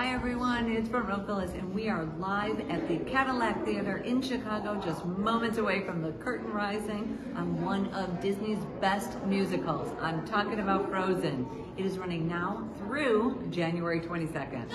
Hi everyone, it's Brooke Phyllis and we are live at the Cadillac Theater in Chicago, just moments away from the curtain rising on one of Disney's best musicals. I'm talking about Frozen. It is running now through January 22nd.